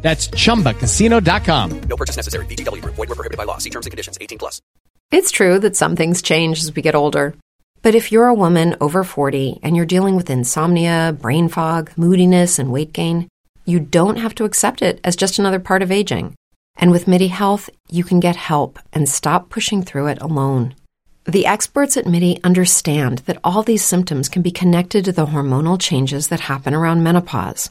That's chumbacasino.com. No purchase necessary. VGW Group. Void were prohibited by law. See terms and conditions. 18 plus. It's true that some things change as we get older. But if you're a woman over 40 and you're dealing with insomnia, brain fog, moodiness, and weight gain, you don't have to accept it as just another part of aging. And with MIDI Health, you can get help and stop pushing through it alone. The experts at MIDI understand that all these symptoms can be connected to the hormonal changes that happen around menopause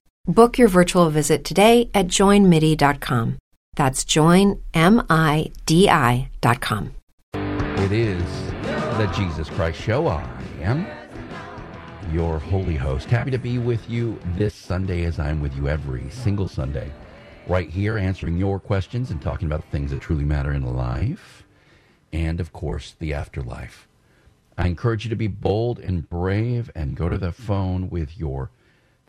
Book your virtual visit today at joinmidi.com. That's joinmidi.com. It is the Jesus Christ Show. I am your holy host. Happy to be with you this Sunday as I'm with you every single Sunday. Right here, answering your questions and talking about things that truly matter in life and, of course, the afterlife. I encourage you to be bold and brave and go to the phone with your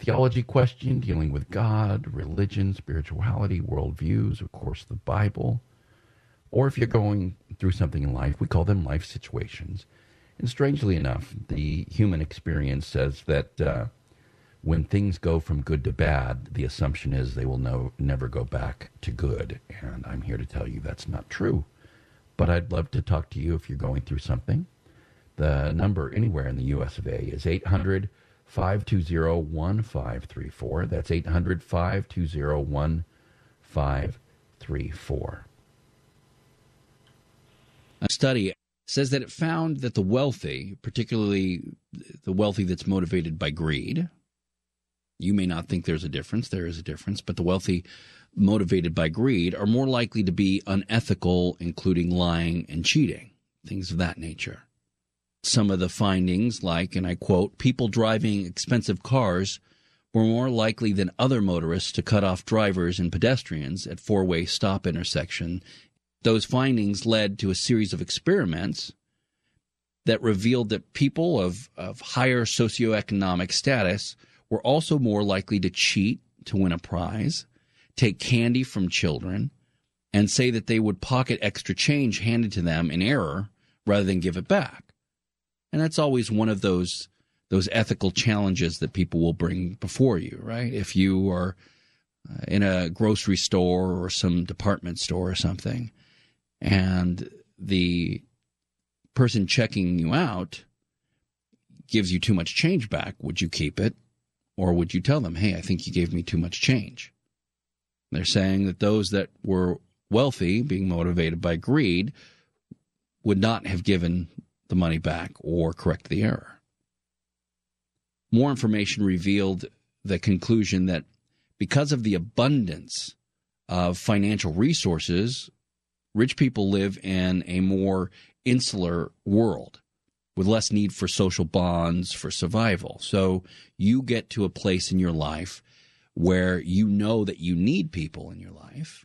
theology question dealing with God, religion, spirituality, worldviews, of course, the Bible. Or if you're going through something in life, we call them life situations. And strangely enough, the human experience says that uh, when things go from good to bad, the assumption is they will no, never go back to good. And I'm here to tell you that's not true. But I'd love to talk to you if you're going through something. The number anywhere in the US of A is 800- 520 1534. That's 800 520 1534. A study says that it found that the wealthy, particularly the wealthy that's motivated by greed, you may not think there's a difference, there is a difference, but the wealthy motivated by greed are more likely to be unethical, including lying and cheating, things of that nature some of the findings, like, and I quote, people driving expensive cars were more likely than other motorists to cut off drivers and pedestrians at four way stop intersection. Those findings led to a series of experiments that revealed that people of, of higher socioeconomic status were also more likely to cheat to win a prize, take candy from children, and say that they would pocket extra change handed to them in error rather than give it back and that's always one of those those ethical challenges that people will bring before you, right? If you are uh, in a grocery store or some department store or something, and the person checking you out gives you too much change back, would you keep it? Or would you tell them, hey, I think you gave me too much change? They're saying that those that were wealthy, being motivated by greed, would not have given the money back or correct the error. More information revealed the conclusion that because of the abundance of financial resources, rich people live in a more insular world with less need for social bonds for survival. So you get to a place in your life where you know that you need people in your life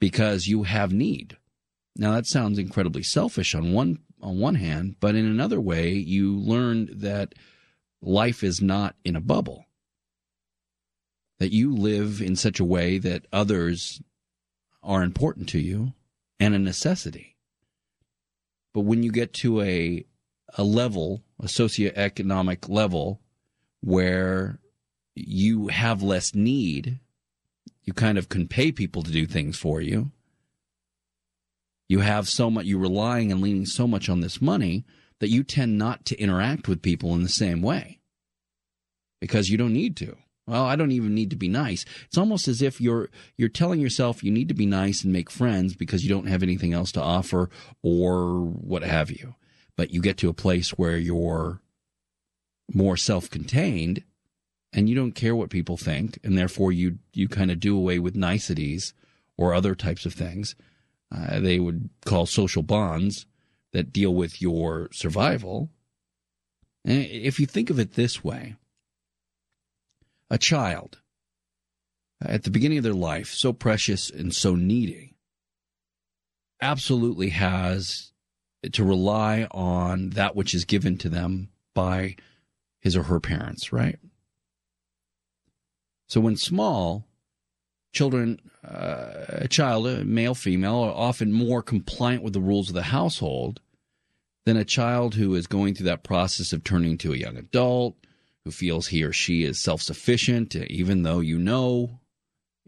because you have need. Now that sounds incredibly selfish on one on one hand, but in another way, you learn that life is not in a bubble. That you live in such a way that others are important to you and a necessity. But when you get to a a level, a socioeconomic level where you have less need, you kind of can pay people to do things for you you have so much you're relying and leaning so much on this money that you tend not to interact with people in the same way because you don't need to Well, I don't even need to be nice. It's almost as if you're you're telling yourself you need to be nice and make friends because you don't have anything else to offer or what have you. But you get to a place where you're more self-contained and you don't care what people think and therefore you you kind of do away with niceties or other types of things. Uh, they would call social bonds that deal with your survival. And if you think of it this way, a child at the beginning of their life, so precious and so needy, absolutely has to rely on that which is given to them by his or her parents, right? So when small, children, uh, a child, male, female, are often more compliant with the rules of the household than a child who is going through that process of turning to a young adult, who feels he or she is self sufficient, even though you know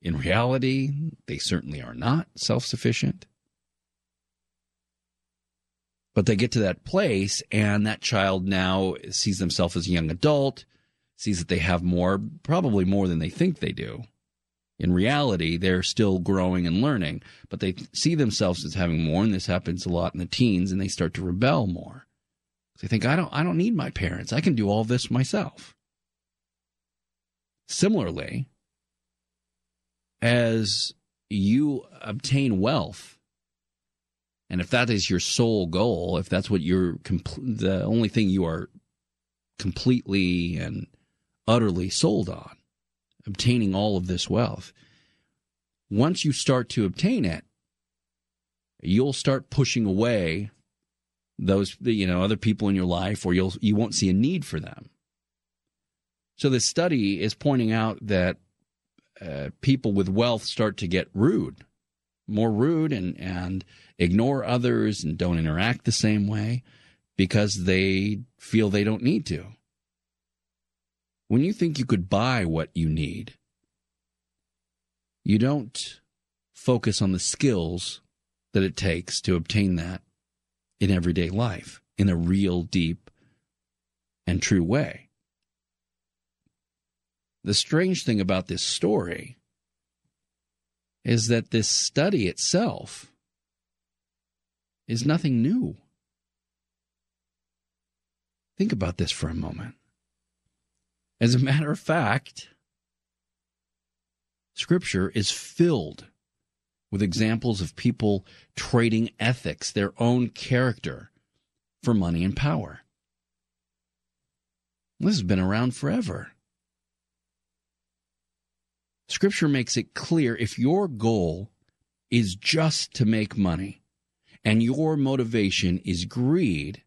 in reality they certainly are not self sufficient. But they get to that place, and that child now sees themselves as a young adult, sees that they have more, probably more than they think they do. In reality, they're still growing and learning, but they see themselves as having more, and this happens a lot in the teens, and they start to rebel more. They think, I don't, I don't need my parents. I can do all this myself. Similarly, as you obtain wealth, and if that is your sole goal, if that's what you're, compl- the only thing you are completely and utterly sold on, obtaining all of this wealth, once you start to obtain it, you'll start pushing away those you know other people in your life or you'll you won't see a need for them. So this study is pointing out that uh, people with wealth start to get rude more rude and and ignore others and don't interact the same way because they feel they don't need to when you think you could buy what you need you don't focus on the skills that it takes to obtain that in everyday life in a real, deep, and true way. The strange thing about this story is that this study itself is nothing new. Think about this for a moment. As a matter of fact, Scripture is filled with examples of people trading ethics, their own character, for money and power. This has been around forever. Scripture makes it clear if your goal is just to make money and your motivation is greed,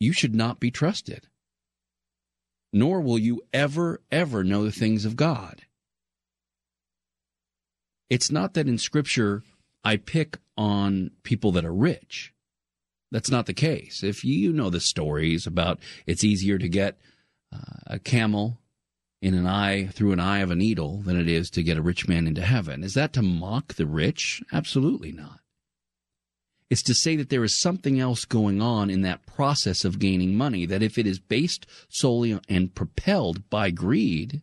you should not be trusted. Nor will you ever, ever know the things of God. It's not that in Scripture I pick on people that are rich. That's not the case. If you know the stories about it's easier to get uh, a camel in an eye through an eye of a needle than it is to get a rich man into heaven, is that to mock the rich? Absolutely not. It's to say that there is something else going on in that process of gaining money, that if it is based solely and propelled by greed,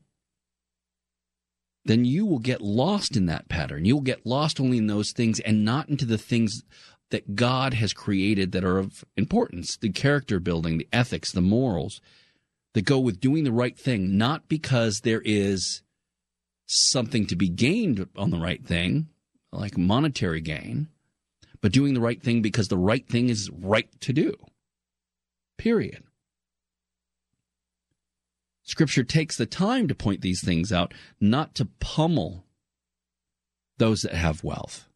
then you will get lost in that pattern. You'll get lost only in those things and not into the things that God has created that are of importance the character building, the ethics, the morals that go with doing the right thing, not because there is something to be gained on the right thing, like monetary gain, but doing the right thing because the right thing is right to do. Period. Scripture takes the time to point these things out, not to pummel those that have wealth,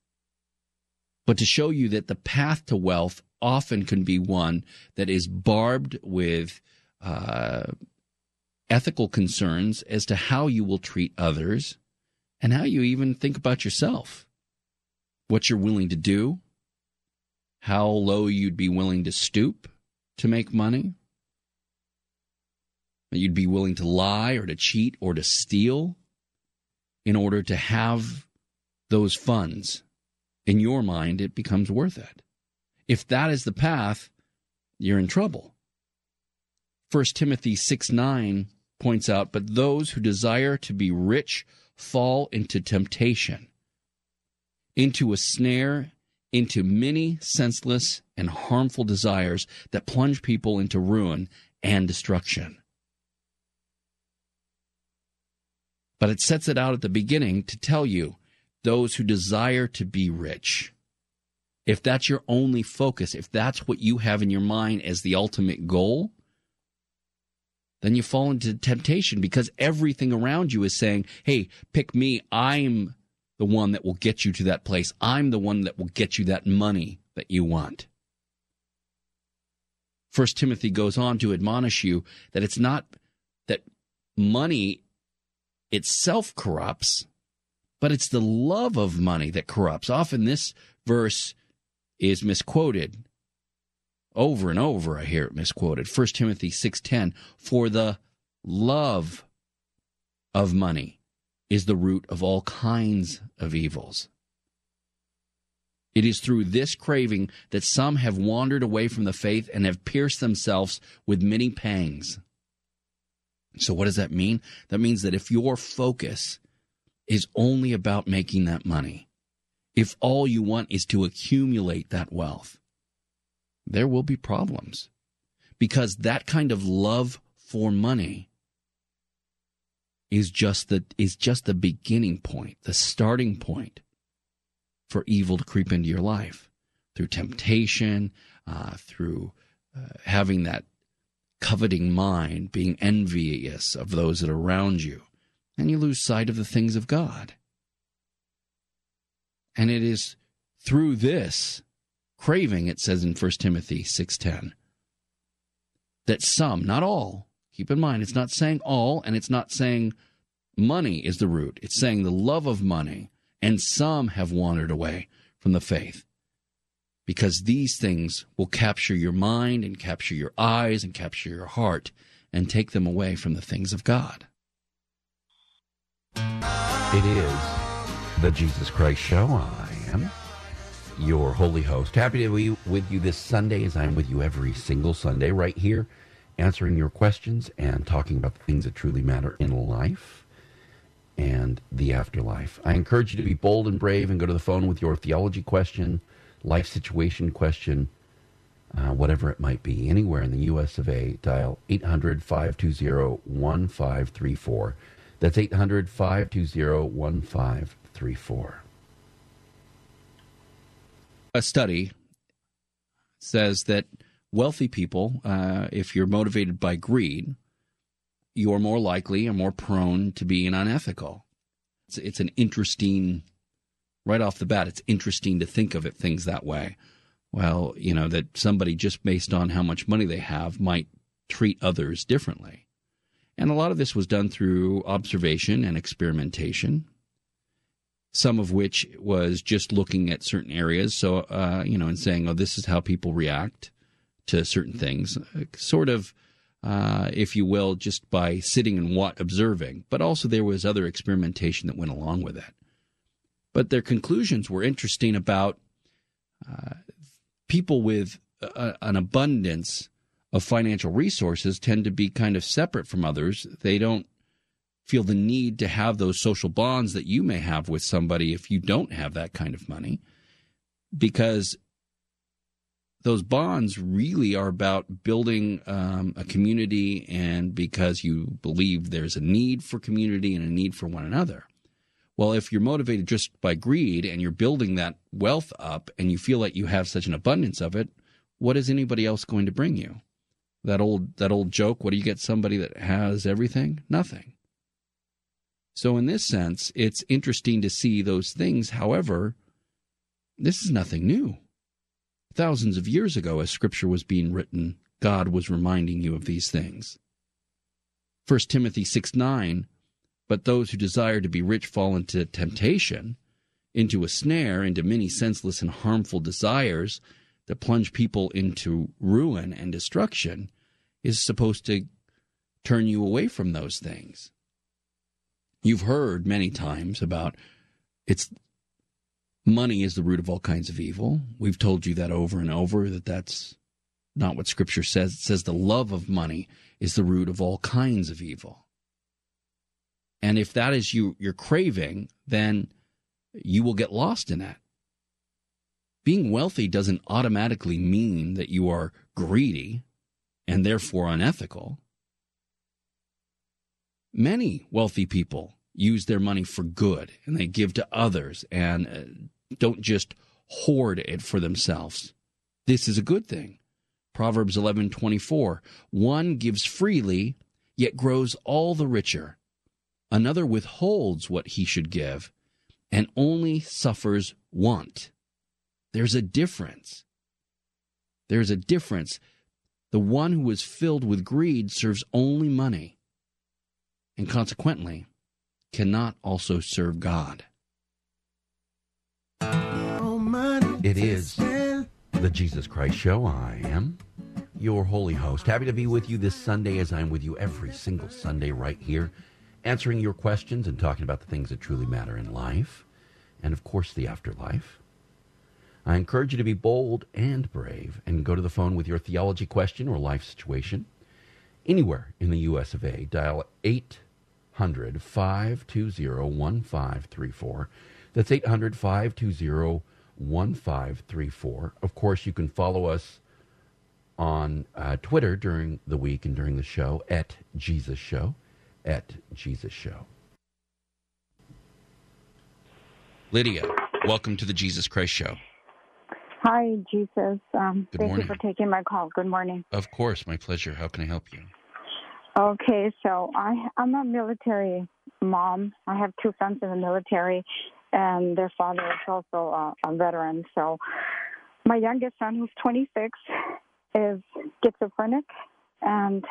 but to show you that the path to wealth often can be one that is barbed with uh, ethical concerns as to how you will treat others and how you even think about yourself, what you're willing to do, how low you'd be willing to stoop to make money you'd be willing to lie or to cheat or to steal in order to have those funds. In your mind, it becomes worth it. If that is the path, you're in trouble. 1 Timothy 6 9 points out, but those who desire to be rich fall into temptation, into a snare, into many senseless and harmful desires that plunge people into ruin and destruction. But it sets it out at the beginning to tell you those who desire to be rich. If that's your only focus, if that's what you have in your mind as the ultimate goal, then you fall into temptation because everything around you is saying, hey, pick me. I'm the one that will get you to that place. I'm the one that will get you that money that you want. First Timothy goes on to admonish you that it's not that money itself corrupts, but it's the love of money that corrupts. Often this verse is misquoted over and over I hear it misquoted. 1 Timothy 6:10 for the love of money is the root of all kinds of evils. It is through this craving that some have wandered away from the faith and have pierced themselves with many pangs. So, what does that mean? That means that if your focus is only about making that money, if all you want is to accumulate that wealth, there will be problems. Because that kind of love for money is just the is just the beginning point, the starting point for evil to creep into your life through temptation, uh, through uh, having that coveting mind, being envious of those that are around you, and you lose sight of the things of God. And it is through this craving, it says in 1 Timothy 6.10, that some, not all, keep in mind, it's not saying all, and it's not saying money is the root. It's saying the love of money, and some have wandered away from the faith. Because these things will capture your mind and capture your eyes and capture your heart and take them away from the things of God. It is the Jesus Christ Show. I am your holy host. Happy to be with you this Sunday as I'm with you every single Sunday right here, answering your questions and talking about the things that truly matter in life and the afterlife. I encourage you to be bold and brave and go to the phone with your theology question, life situation question, uh, whatever it might be, anywhere in the U.S. of A. Dial 800 520 1534. That's 800 520 1534. A study says that wealthy people, uh, if you're motivated by greed, you're more likely and more prone to being unethical. It's, it's an interesting, right off the bat, it's interesting to think of it things that way. Well, you know, that somebody just based on how much money they have might treat others differently. And a lot of this was done through observation and experimentation, some of which was just looking at certain areas. So, uh, you know, and saying, oh, this is how people react to certain things, sort of uh, if you will, just by sitting and what observing. But also there was other experimentation that went along with that. But their conclusions were interesting about uh, people with a, an abundance of financial resources tend to be kind of separate from others. They don't feel the need to have those social bonds that you may have with somebody if you don't have that kind of money because those bonds really are about building um, a community and because you believe there's a need for community and a need for one another. Well, if you're motivated just by greed and you're building that wealth up and you feel like you have such an abundance of it, what is anybody else going to bring you? That old that old joke, what do you get somebody that has everything? Nothing. So in this sense, it's interesting to see those things. However, this is nothing new. Thousands of years ago, as scripture was being written, God was reminding you of these things. 1 Timothy 6 9, but those who desire to be rich fall into temptation, into a snare, into many senseless and harmful desires that plunge people into ruin and destruction, is supposed to turn you away from those things. You've heard many times about it's money is the root of all kinds of evil. We've told you that over and over that that's not what scripture says. It says the love of money is the root of all kinds of evil. And if that is you you're craving, then you will get lost in that. Being wealthy doesn't automatically mean that you are greedy and therefore unethical. Many wealthy people use their money for good and they give to others and uh, don't just hoard it for themselves. This is a good thing. Proverbs 11:24 One gives freely yet grows all the richer. Another withholds what he should give and only suffers want. There's a difference. There's a difference. The one who is filled with greed serves only money and consequently cannot also serve God. It is the Jesus Christ Show. I am your holy host. Happy to be with you this Sunday as I'm with you every single Sunday right here, answering your questions and talking about the things that truly matter in life and, of course, the afterlife. I encourage you to be bold and brave and go to the phone with your theology question or life situation anywhere in the U.S. of A. Dial 800 520 1534. That's 800 520 1534. Of course, you can follow us on uh, Twitter during the week and during the show at Jesus Show. At Jesus Show. Lydia, welcome to the Jesus Christ Show. Hi, Jesus. Um, Good thank morning. you for taking my call. Good morning. Of course, my pleasure. How can I help you? Okay, so I, I'm a military mom. I have two sons in the military, and their father is also a, a veteran. So my youngest son, who's 26, is schizophrenic, and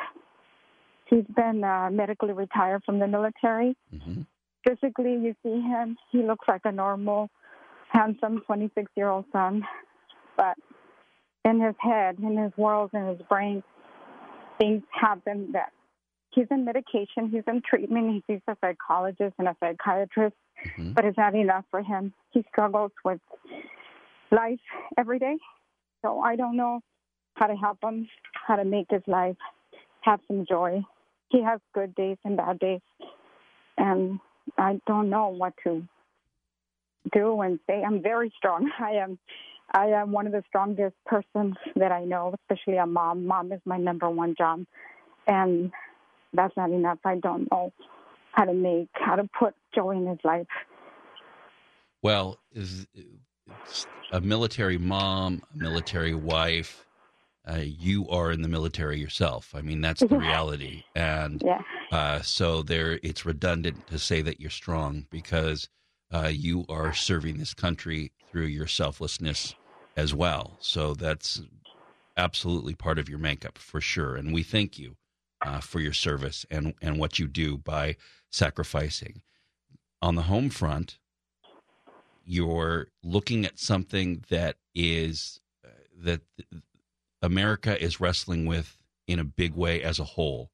he's been uh, medically retired from the military. hmm physically you see him he looks like a normal handsome 26 year old son but in his head in his world in his brain things happen that he's in medication he's in treatment he sees a psychologist and a psychiatrist Mhm. but it's not enough for him he struggles with life every day so i don't know how to help him how to make his life have some joy he has good days and bad days and I don't know what to do and say. I'm very strong. I am I am one of the strongest persons that I know, especially a mom. Mom is my number one job. And that's not enough. I don't know how to make how to put joy in his life. Well, is a military mom, a military wife. Uh, you are in the military yourself. I mean, that's the reality, and Yeah. uh, so there. It's redundant to say that you're strong because uh, you are serving this country through your selflessness as well. So that's absolutely part of your makeup for sure, and we thank you uh, for your service and and what you do by sacrificing. On the home front, you're looking at something that is uh, that America is wrestling with in a big way as a whole,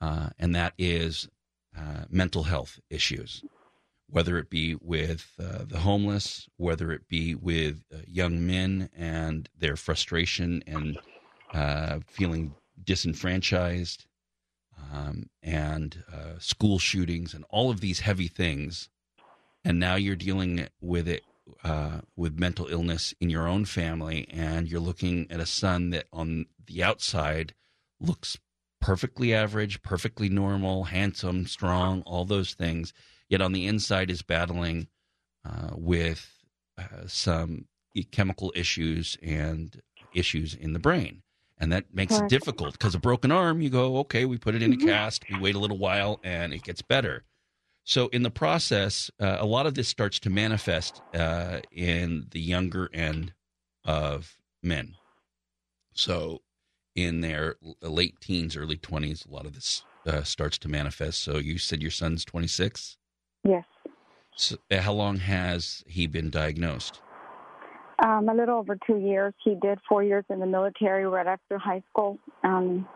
uh, and that is uh, mental health issues, whether it be with uh, the homeless, whether it be with uh, young men and their frustration and feeling disenfranchised, um, and uh, school shootings, and all of these heavy things and now you're dealing with it uh, with mental illness in your own family, and you're looking at a son that on the outside looks perfectly average, perfectly normal, handsome, strong, all those things, yet on the inside is battling uh, with uh, some chemical issues and issues in the brain. And that makes it difficult because a broken arm, you go, okay, we put it in a cast, we wait a little while, and it gets better. So, in the process, uh, a lot of this starts to manifest uh, in the younger end of men. So, in their late teens, early 20s, a lot of this uh, starts to manifest. So, you said your son's 26. Yes. So, uh, how long has he been diagnosed? Um, a little over two years. He did four years in the military right after high school. Um,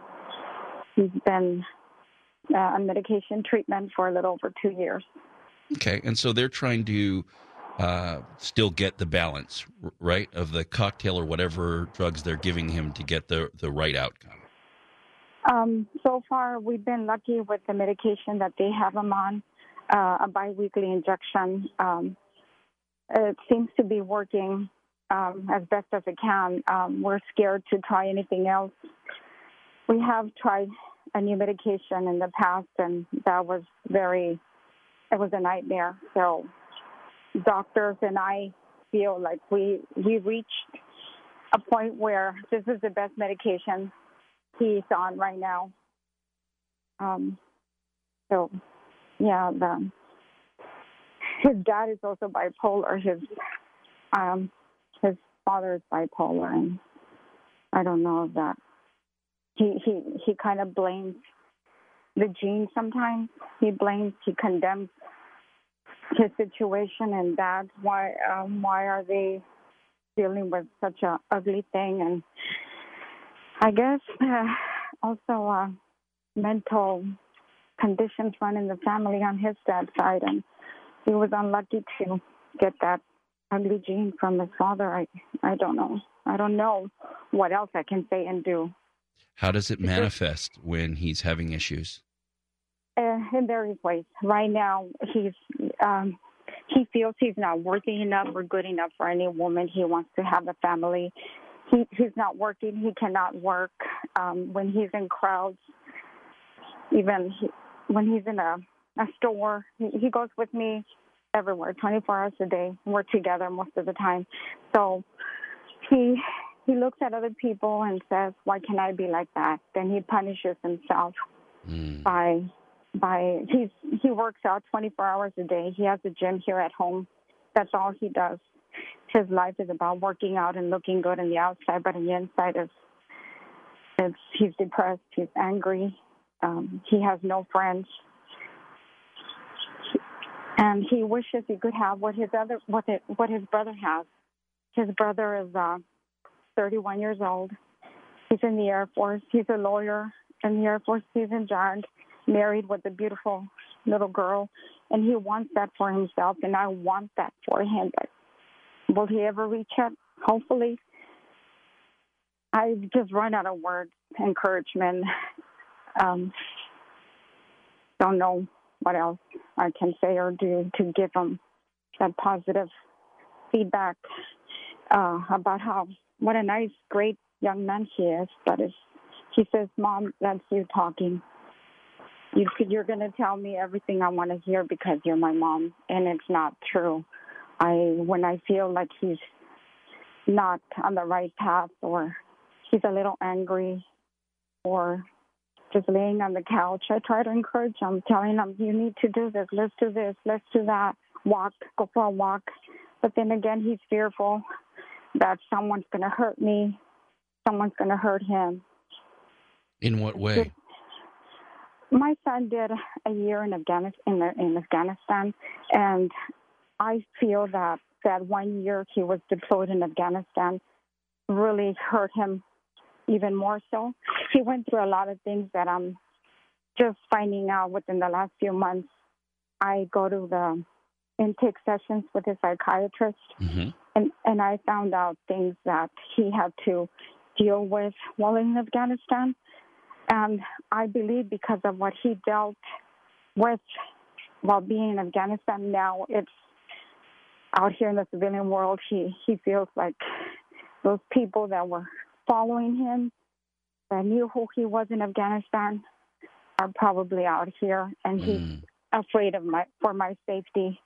he's been uh, on medication treatment for a little over two years. Okay. And so they're trying to uh, still get the balance, right, of the cocktail or whatever drugs they're giving him to get the, the right outcome. Um, so far, we've been lucky with the medication that they have him on, uh, a biweekly injection. Um, it seems to be working um, as best as it can. Um, we're scared to try anything else. We have tried a new medication in the past, and that was very, it was a nightmare. So, doctors and I feel like we we reached a point where this is the best medication he's on right now. Um, so, yeah, the, his dad is also bipolar. His um, father is bipolar, and I don't know if that he he he kind of blames the gene. Sometimes he blames, he condemns his situation, and that's why um, why are they dealing with such a ugly thing? And I guess uh, also uh, mental conditions run in the family on his dad's side, and he was unlucky to get that ugly gene from his father. I I don't know. I don't know what else I can say and do. How does it manifest when he's having issues? Uh, in various ways. Right now, he's um, he feels he's not worthy enough or good enough for any woman. He wants to have a family. He he's not working. He cannot work um, when he's in crowds. Even he, when he's in a a store, he, he goes with me everywhere, 24 hours a day. We're together most of the time. So he he looks at other people and says, "Why can I be like that?" Then he punishes himself Mm. by by he's he works out 24 hours a day. He has a gym here at home. That's all he does. His life is about working out and looking good on the outside, but on the inside is it's he's depressed. He's angry. Um, he has no friends, and he wishes he could have what his other what what his brother has. His brother is uh, 31 years old. He's in the Air Force. He's a lawyer in the Air Force. He's in JAG, married with a beautiful little girl, and he wants that for himself, and I want that for him. But will he ever reach it? Hopefully. I just run out of words, encouragement. Um, don't know what else I can say or do to give him that positive feedback uh, about how what a nice, great young man he is. But if he says, "Mom, that's you talking," you, you're going to tell me everything I want to hear because you're my mom, and it's not true. I when I feel like he's not on the right path or he's a little angry or just laying on the couch, I try to encourage him, telling him, you need to do this, let's do this, let's do that, walk, go for a walk. But then again, he's fearful that someone's going to hurt me, someone's going to hurt him. In what way? My son did a year in Afghanistan, in, in Afghanistan, and I feel that that one year he was deployed in Afghanistan really hurt him even more so. He went through a lot of things that I'm just finding out within the last few months. I go to the intake sessions with a psychiatrist, hmm and, and I found out things that he had to deal with while in Afghanistan. And I believe because of what he dealt with while being in Afghanistan, now it's out here in the civilian world, he, he feels like those people that were following him, I knew who he was in Afghanistan, are probably out here, and he's Mm. afraid of my for my safety.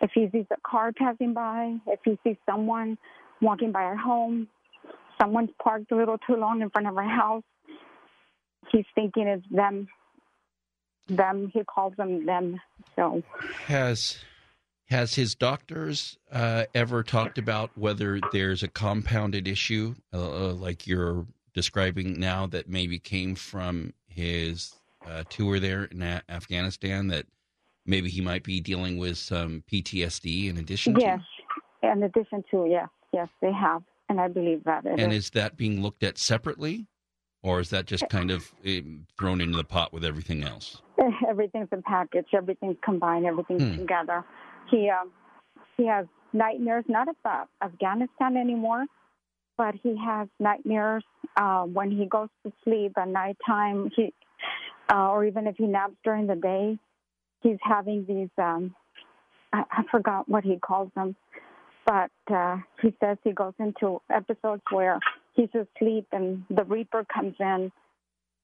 If he sees a car passing by, if he sees someone walking by our home, someone's parked a little too long in front of our house, he's thinking it's them. Them, he calls them them. So Has has his doctors uh, ever talked about whether there's a compounded issue uh, uh, like you're describing now that maybe came from his uh, tour there in A- Afghanistan that maybe he might be dealing with some PTSD in addition yes, to? in addition to yes, yes, they have, and I believe that. And is. is that being looked at separately? Or is that just kind of eh, thrown into the pot with everything else? everything's a package. Everything's combined. Everything's Hmm. together. He um, he has nightmares not about Afghanistan anymore, but he has nightmares uh, when he goes to sleep at nighttime. He, uh, or even if he naps during the day, he's having these. Um, I, I forgot what he calls them, but uh, he says he goes into episodes where he's asleep and the Reaper comes in,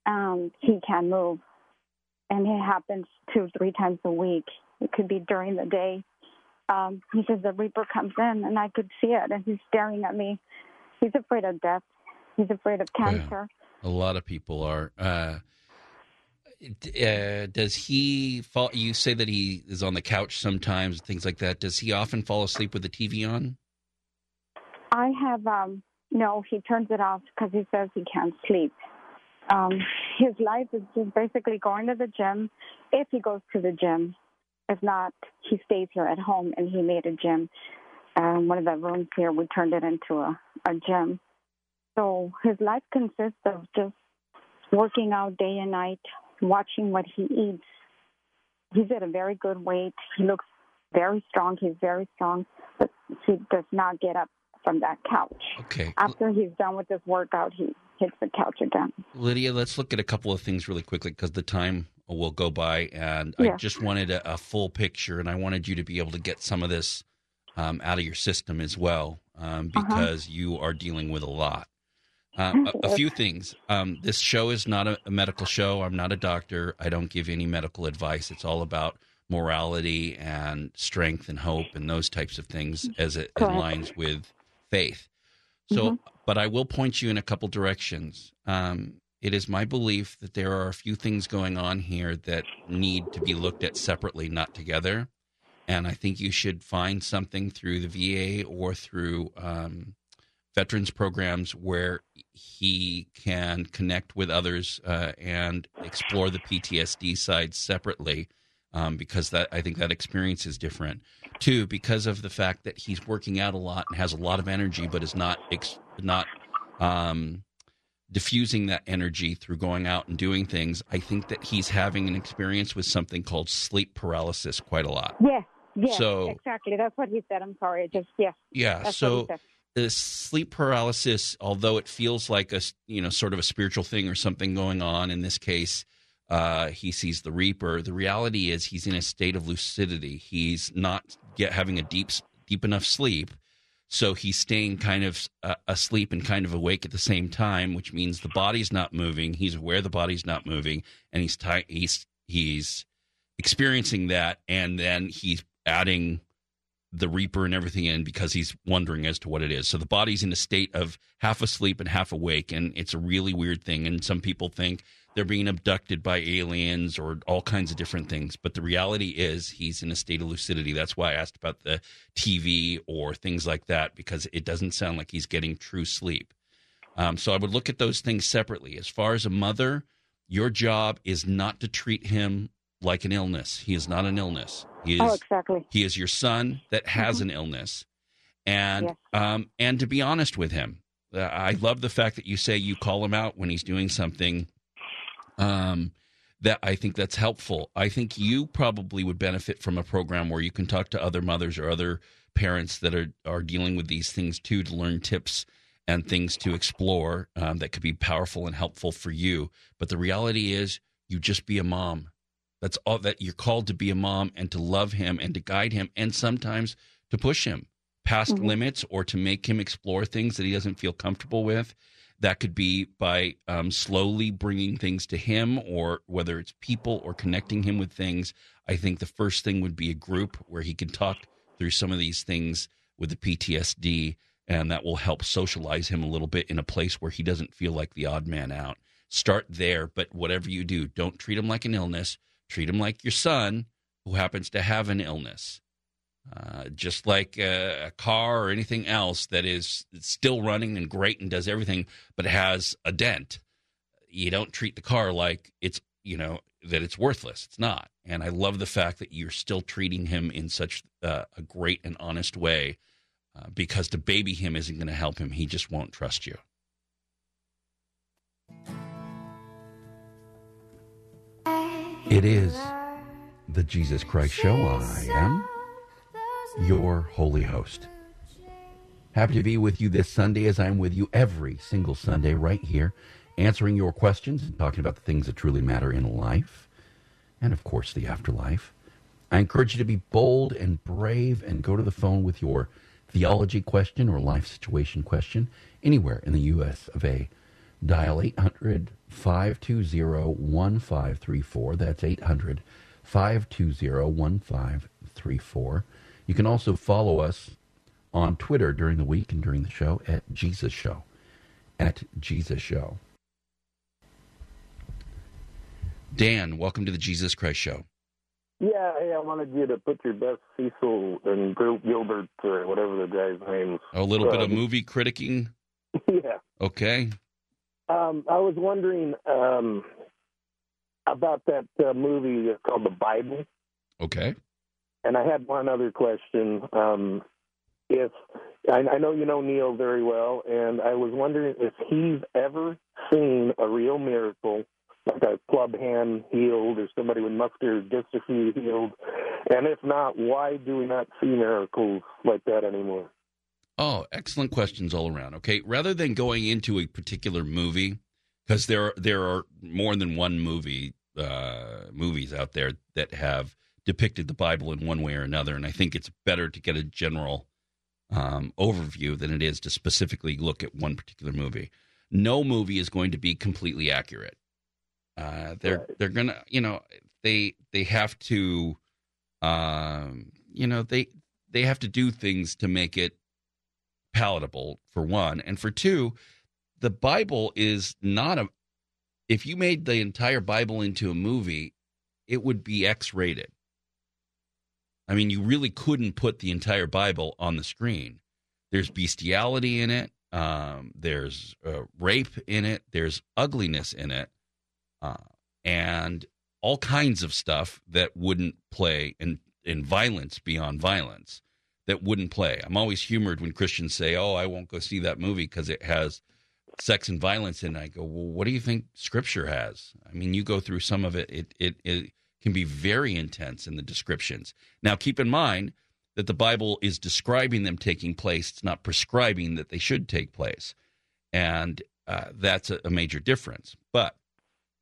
and he can't move, and it happens two, three times a week. It could be during the day. Um, he says the Reaper comes in, and I could see it, and he's staring at me. He's afraid of death. He's afraid of cancer. A lot of people are. Uh, uh, does he fall? You say that he is on the couch sometimes, things like that. Does he often fall asleep with the TV on? I have um no, he turns it off because he says he can't sleep. Um, his life is just basically going to the gym if he goes to the gym. If not, he stays here at home and he made a gym. Um, one of the rooms here, we turned it into a, a gym. So his life consists of just working out day and night, watching what he eats. He's at a very good weight. He looks very strong. He's very strong, but he does not get up from that couch. Okay. After he's done with his workout, he hits the couch again. Lydia, let's look at a couple of things really quickly because the time will go by, and I just wanted a, a full picture, and I wanted you to be able to get some of this um, out of your system as well, um, Uh-huh. because you are dealing with a lot. Uh, a, a few things. Um, this show is not a, a medical show. I'm not a doctor. I don't give any medical advice. It's all about morality and strength and hope and those types of things as it Correct. aligns with faith. So, but I will point you in a couple directions. Um, it is my belief that there are a few things going on here that need to be looked at separately, not together. And I think you should find something through the VA or through um, veterans programs where he can connect with others uh, and explore the PTSD side separately. Um, because that I think that experience is different. Two, because of the fact that he's working out a lot and has a lot of energy, but is not ex- not um, diffusing that energy through going out and doing things. I think that he's having an experience with something called sleep paralysis quite a lot. Yes, yes, So- exactly. That's what he said. I'm sorry. Just yes, Yeah. so the sleep paralysis, although it feels like a you know sort of a spiritual thing or something going on, in this case, uh, he sees the Reaper. The reality is he's in a state of lucidity. He's not get having a deep deep enough sleep, so he's staying kind of uh, asleep and kind of awake at the same time, which means the body's not moving. He's aware the body's not moving, and he's ti- he's he's experiencing that, and then he's adding the reaper and everything in because he's wondering as to what it is. So the body's in a state of half asleep and half awake, and it's a really weird thing. And some people think they're being abducted by aliens or all kinds of different things. But the reality is he's in a state of lucidity. That's why I asked about the TV or things like that because it doesn't sound like he's getting true sleep. Um, so I would look at those things separately. As far as a mother, your job is not to treat him like an illness. He is not an illness. He is Oh, exactly. he is your son that has an illness, and Yes. um, and to be honest with him, uh, I love the fact that you say you call him out when he's doing something. Um, that I think that's helpful. I think you probably would benefit from a program where you can talk to other mothers or other parents that are are dealing with these things too to learn tips and things to explore um, that could be powerful and helpful for you. But the reality is, you just be a mom. That's all that you're called to be a mom and to love him and to guide him and sometimes to push him past limits or to make him explore things that he doesn't feel comfortable with. That could be by um, slowly bringing things to him, or whether it's people or connecting him with things. I think the first thing would be a group where he can talk through some of these things with the PTSD, and that will help socialize him a little bit in a place where he doesn't feel like the odd man out. Start there, but whatever you do, don't treat him like an illness. Treat him like your son who happens to have an illness. Uh, just like a, a car or anything else that is still running and great and does everything, but has a dent. You don't treat the car like it's you know that it's worthless. It's not. And I love the fact that you're still treating him in such uh, a great and honest way, uh, because to baby him isn't going to help him. He just won't trust you. It is the Jesus Christ Show. I am your holy host. Happy to be with you this Sunday as I'm with you every single Sunday right here, answering your questions and talking about the things that truly matter in life and, of course, the afterlife. I encourage you to be bold and brave and go to the phone with your theology question or life situation question anywhere in the U.S. of A. Dial 800 520 1534. That's 800 520 1534. You can also follow us on Twitter during the week and during the show at Jesus Show. At Jesus Show. Dan, welcome to the Jesus Christ Show. Yeah, hey, I wanted you to put your best Cecil and Gilbert or whatever the guy's name. A little bit of Um, movie critiquing. Yeah. Okay. Um, I was wondering um, about that uh, movie called The Bible, Okay. and I had one other question. Um, if I, I know you know Neil very well, and I was wondering if he's ever seen a real miracle, like a club hand healed or somebody with muscular dystrophy healed, and if not, why do we not see miracles like that anymore? Oh, excellent questions all around. Okay, rather than going into a particular movie, because there there are more than one movie uh, movies out there that have depicted the Bible in one way or another, and I think it's better to get a general um, overview than it is to specifically look at one particular movie. No movie is going to be completely accurate. Uh, they're Right. they're gonna you know they they have to um, you know they they have to do things to make it palatable for one. And for two the bible is not a if you made the entire bible into a movie it would be x rated i mean you really couldn't put the entire bible on the screen. There's bestiality in it. Um, there's uh, rape in it. There's ugliness in it. Uh, and all kinds of stuff that wouldn't play in, in violence beyond violence that wouldn't play. I'm always humored when Christians say, "Oh, I won't go see that movie because it has sex and violence in it." I go, "Well, what do you think Scripture has?" I mean, you go through some of it; it it, it can be very intense in the descriptions. Now, keep in mind that the Bible is describing them taking place; it's not prescribing that they should take place, and uh, that's a, a major difference. But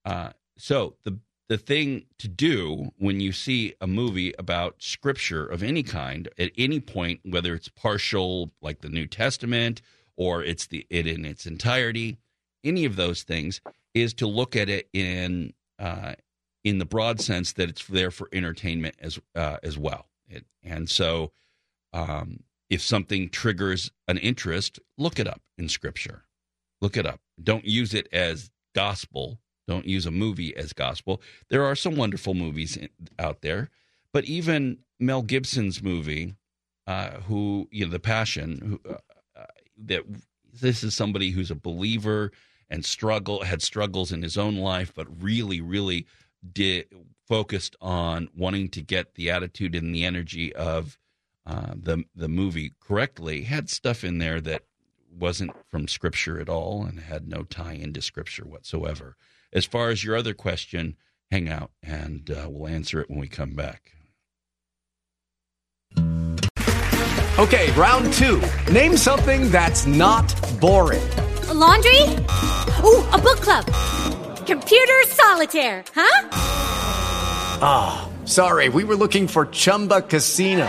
uh, so the the thing to do when you see a movie about scripture of any kind at any point, whether it's partial like the New Testament or it's the it in its entirety, any of those things, is to look at it in uh, in the broad sense that it's there for entertainment as uh, as well. It, and so, um, if something triggers an interest, look it up in Scripture. Look it up. Don't use it as gospel don't use a movie as gospel. There are some wonderful movies in, out there, but even Mel Gibson's movie, uh, who you know, The Passion, who, uh, uh, that this is somebody who's a believer and struggle had struggles in his own life, but really, really did focused on wanting to get the attitude and the energy of uh, the the movie correctly. Had stuff in there that wasn't from scripture at all and had no tie into scripture whatsoever. As far as your other question, hang out and uh, we'll answer it when we come back. Okay, round two. Name something that's not boring. A laundry? Ooh, a book club. Computer solitaire, huh? Ah, sorry, we were looking for Chumba Casino.